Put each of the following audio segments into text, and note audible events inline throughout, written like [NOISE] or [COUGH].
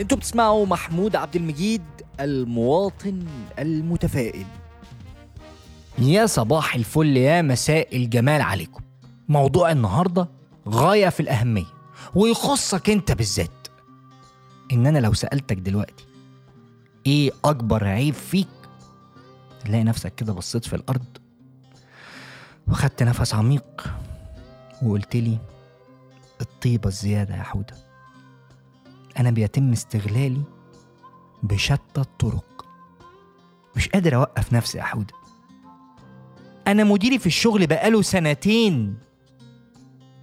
أنتوا بتسمعوا محمود عبد المجيد المواطن المتفائل. يا صباح الفل يا مساء الجمال عليكم. موضوع النهارده غاية في الأهمية ويخصك انت بالذات. إن أنا لو سألتك دلوقتي إيه أكبر عيب فيك؟ تلاقي نفسك كده بصيت في الأرض وخدت نفس عميق وقلت لي الطيبة الزيادة يا حودة. أنا بيتم استغلالي بشتى الطرق. مش قادر أوقف نفسي يا حودة. أنا مديري في الشغل بقاله سنتين.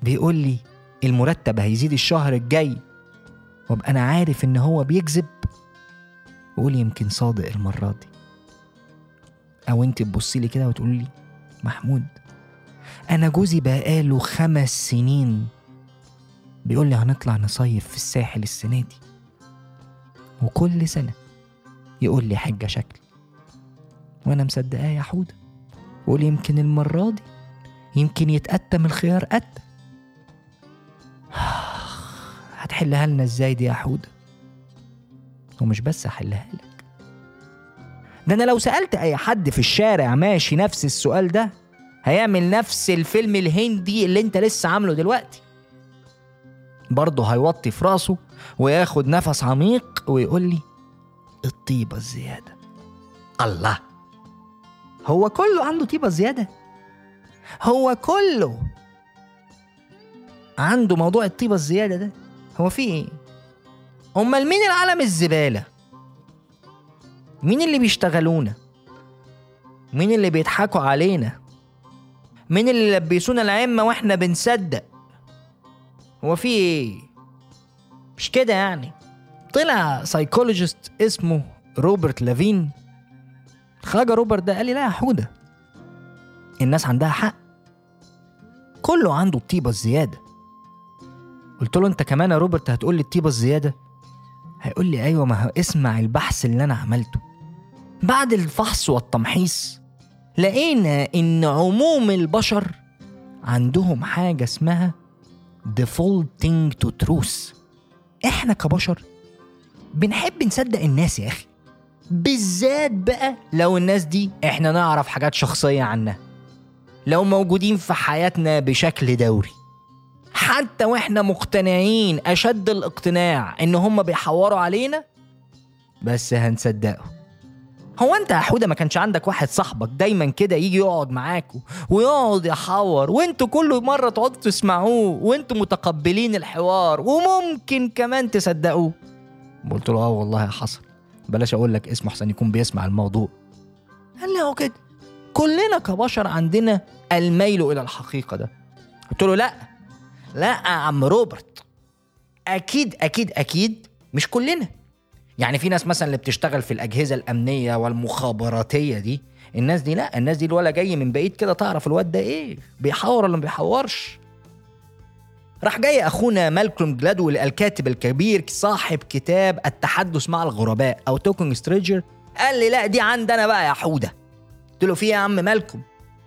بيقول لي المرتب هيزيد الشهر الجاي. وأبقى أنا عارف إن هو بيكذب. وقول يمكن صادق المرة دي. أو أنت تبصي لي كده وتقولي لي محمود أنا جوزي بقاله خمس سنين بيقول لي هنطلع نصيف في الساحل السنة دي. وكل سنة يقول لي حجه شكل. وأنا مصدقاه يا حودة. وقول يمكن المرة دي يمكن يتأتم الخيار أتى [SIGHS] هتحلها لنا إزاي دي يا حودة؟ ومش بس هحلها لك. ده أنا لو سألت أي حد في الشارع ماشي نفس السؤال ده هيعمل نفس الفيلم الهندي اللي أنت لسه عامله دلوقتي. برضه هيوطي في راسه وياخد نفس عميق ويقول لي الطيبة الزيادة. الله! هو كله عنده طيبة زيادة؟ هو كله عنده موضوع الطيبة الزيادة ده؟ هو في إيه؟ أمال مين العالم الزبالة؟ مين اللي بيشتغلونا؟ مين اللي بيضحكوا علينا؟ مين اللي لبسونا العمة وإحنا بنصدق؟ هو في إيه مش كده يعني؟ طلع psychologist اسمه روبرت لافين. خرج روبرت ده قال لي لا يا حودة الناس عندها حق. كله عنده الطيبة الزيادة. قلت له انت كمان يا روبرت هتقول لي الطيبة الزيادة؟ هيقول لي أيوه ما اسمع البحث اللي أنا عملته. بعد الفحص والتمحيص لقينا إن عموم البشر عندهم حاجة اسمها defaulting to truth. إحنا كبشر بنحب نصدق الناس يا أخي. بالذات بقى لو الناس دي إحنا نعرف حاجات شخصية عنها لو موجودين في حياتنا بشكل دوري. حتى وإحنا مقتنعين أشد الاقتناع إن هم بيحوروا علينا بس هنصدقه هو انت يا حوده ما كانش عندك واحد صاحبك دايما كده يجي يقعد معاكوا ويقعد يحور وانتوا كل مرة تقعدوا تسمعوه وانتوا متقبلين الحوار وممكن كمان تصدقوه؟ قلت له آه والله حصل. بلاش أقول لك اسمه أحسن يكون بيسمع الموضوع. قال لي هو كده كلنا كبشر عندنا الميل إلى الحقيقة ده. قلت له لا. لا يا عم روبرت. أكيد أكيد أكيد مش كلنا. يعني في ناس مثلا اللي بتشتغل في الأجهزة الأمنية والمخابراتية دي الناس دي لا الناس دي الولا جاي من بعيد كده تعرف الواد ده إيه بيحور ولا ما بيحورش راح جاي أخونا مالكولم جلادويل الكاتب الكبير صاحب كتاب التحدث مع الغرباء أو Talking to Strangers قال لي لا دي عندنا بقى يا حودة. قلت له في يا عم مالكولم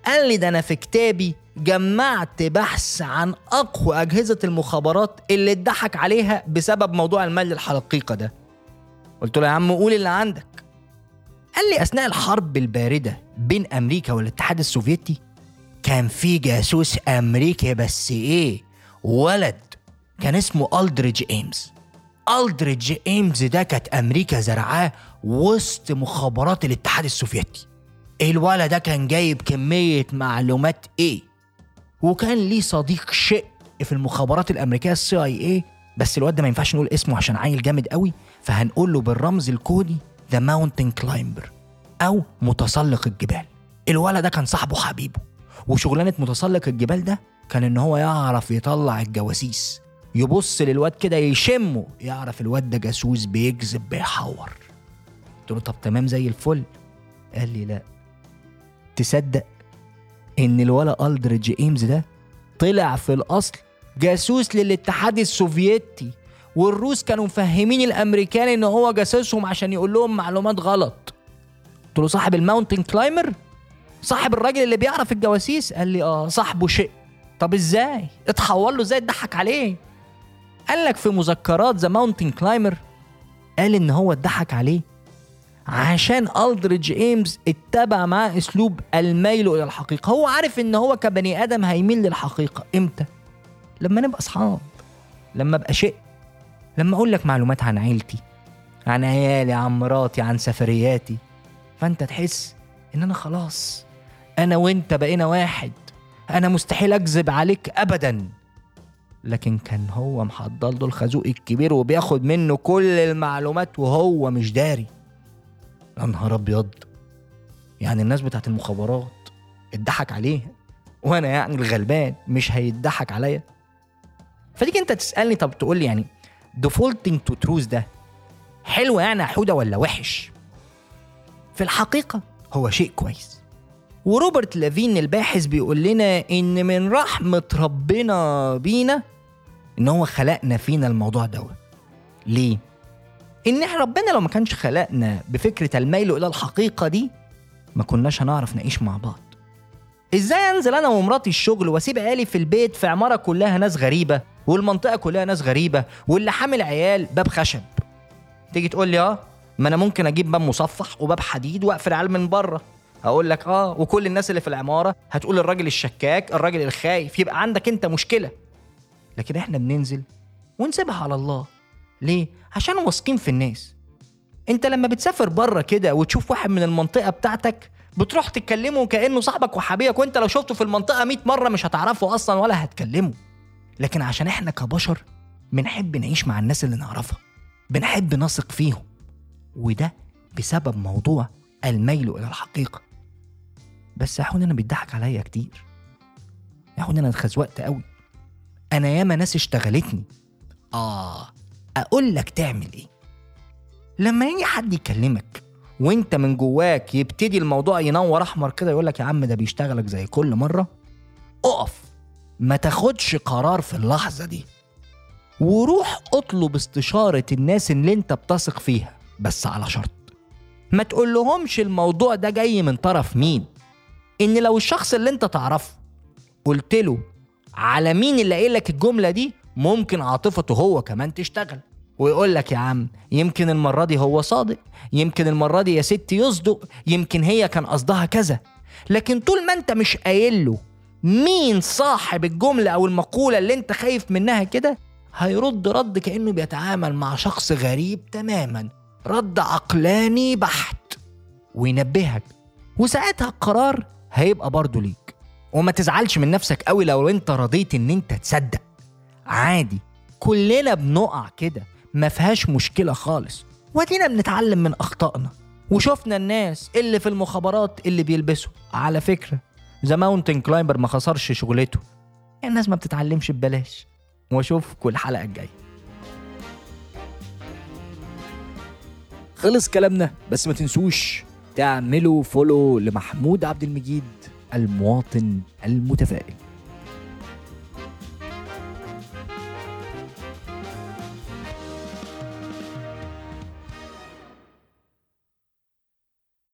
قال لي ده أنا في كتابي جمعت بحث عن أقوى أجهزة المخابرات اللي اتضحك عليها بسبب موضوع الميل للحقيقة ده. قلت له يا عم قول اللي عندك. قال لي أثناء الحرب الباردة بين أمريكا والاتحاد السوفيتي كان في جاسوس أمريكي بس إيه ولد كان اسمه الدريج إيمز. الدريج إيمز ده كانت أمريكا زرعاه وسط مخابرات الاتحاد السوفيتي. الولد ده كان جايب كمية معلومات إيه وكان ليه صديق شق في المخابرات الأمريكية ال CIA بس الواد ده ما ينفعش نقول اسمه عشان عيل جامد قوي فهنقول له بالرمز الكودي the mountain climber أو متسلق الجبال. الولد ده كان صاحبه حبيبه وشغلانة متسلق الجبال ده كان إن هو يعرف يطلع الجواسيس يبص للواد كده يشمه يعرف الواد ده جاسوس بيكذب بيحور. قلت له طب تمام زي الفل. قال لي لا. تصدق إن الولا الدريج ايمز ده طلع في الأصل جاسوس للاتحاد السوفيتي والروس كانوا مفهمين الأمريكان إن هو جاسوسهم عشان يقول لهم معلومات غلط. قلت له صاحب ال mountain climber؟ صاحب الراجل اللي بيعرف الجواسيس؟ قال لي آه صاحبه شق. طب إزاي؟ اتحور له إزاي اتضحك عليه؟ قال لك في مذكرات the mountain climber قال إن هو اتضحك عليه عشان ألدريدج إيمز اتبع معاه أسلوب الميل إلى الحقيقة. هو عارف إن هو كبني آدم هيميل للحقيقة. إمتى؟ لما نبقى أصحاب لما أبقى شق لما أقول لك معلومات عن عيلتي عن عيالي عن مراتي عن سفرياتي فأنت تحس إن أنا خلاص أنا وأنت بقينا واحد أنا مستحيل أكذب عليك ابدا. لكن كان هو محضر له الخازوق الكبير وبياخد منه كل المعلومات وهو مش داري. يا نهار أبيض! يعني الناس بتاعت المخابرات اتضحك عليها وأنا يعني الغلبان مش هيتضحك عليا. فتيجي انت تسألني طب تقول لي يعني defaulting تو تروز ده حلو يعني يا حودة ولا وحش؟ في الحقيقة هو شيء كويس. وروبرت لافين الباحث بيقول لنا إن من رحمة ربنا بينا إن هو خلقنا فينا الموضوع دوت. ليه؟ إن إحنا ربنا لو ما كانش خلقنا بفكرة الميل إلى الحقيقة دي ما كناش هنعرف نعيش مع بعض. إزاي أنزل أنا ومراتي الشغل وأسيب عيالي في البيت في عمارة كلها ناس غريبة؟ والمنطقة كلها ناس غريبة واللي حامل عيال باب خشب. تيجي تقول لي آه ما أنا ممكن أجيب باب مصفح وباب حديد وأقفل العيال من بره. هقول لك آه وكل الناس اللي في العمارة هتقول الراجل الشكاك الراجل الخايف يبقى عندك أنت مشكلة. لكن إحنا بننزل ونسيبها على الله. ليه؟ عشان واثقين في الناس. أنت لما بتسافر بره كده وتشوف واحد من المنطقة بتاعتك بتروح تتكلمه كأنه صاحبك وحبيبك وأنت لو شفته في المنطقة 100 مرة مش هتعرفه أصلا ولا هتكلمه. لكن عشان إحنا كبشر بنحب نعيش مع الناس اللي نعرفها بنحب نثق فيهم. وده بسبب موضوع الميل إلى الحقيقة. بس يا حون أنا بيضحك عليا كتير. يا حون أنا اتخزوقت قوي. أنا ياما ناس اشتغلتني. آه أقول لك تعمل إيه؟ لما يجي حد يكلمك وأنت من جواك يبتدي الموضوع ينور أحمر كده يقول لك يا عم ده بيشتغلك زي كل مرة اقف. ما تاخدش قرار في اللحظة دي. وروح اطلب استشارة الناس اللي انت بتثق فيها بس على شرط. ما تقول لهمش الموضوع ده جاي من طرف مين. إن لو الشخص اللي انت تعرفه قلت له على مين اللي قايل لك الجملة دي ممكن عاطفته هو كمان تشتغل. ويقول لك يا عم يمكن المرة دي هو صادق يمكن المرة دي يا ست يصدق يمكن هي كان قصدها كذا. لكن طول ما انت مش قايل له مين صاحب الجملة أو المقولة اللي أنت خايف منها كده؟ هيرد رد كأنه بيتعامل مع شخص غريب تماما. رد عقلاني بحت. وينبهك. وساعتها القرار هيبقى برضه ليك. وما تزعلش من نفسك قوي لو أنت رضيت إن أنت تصدق. عادي. كلنا بنقع كده. ما فيهاش مشكلة خالص. ودينا بنتعلم من أخطائنا. وشفنا الناس اللي في المخابرات اللي بيلبسوا. على فكرة the mountain climber ما خسرش شغلته. الناس ما بتتعلمش ببلاش. واشوفكم الحلقة الجاية. خلص كلامنا بس ما تنسوش تعملوا follow لمحمود عبد المجيد المواطن المتفائل.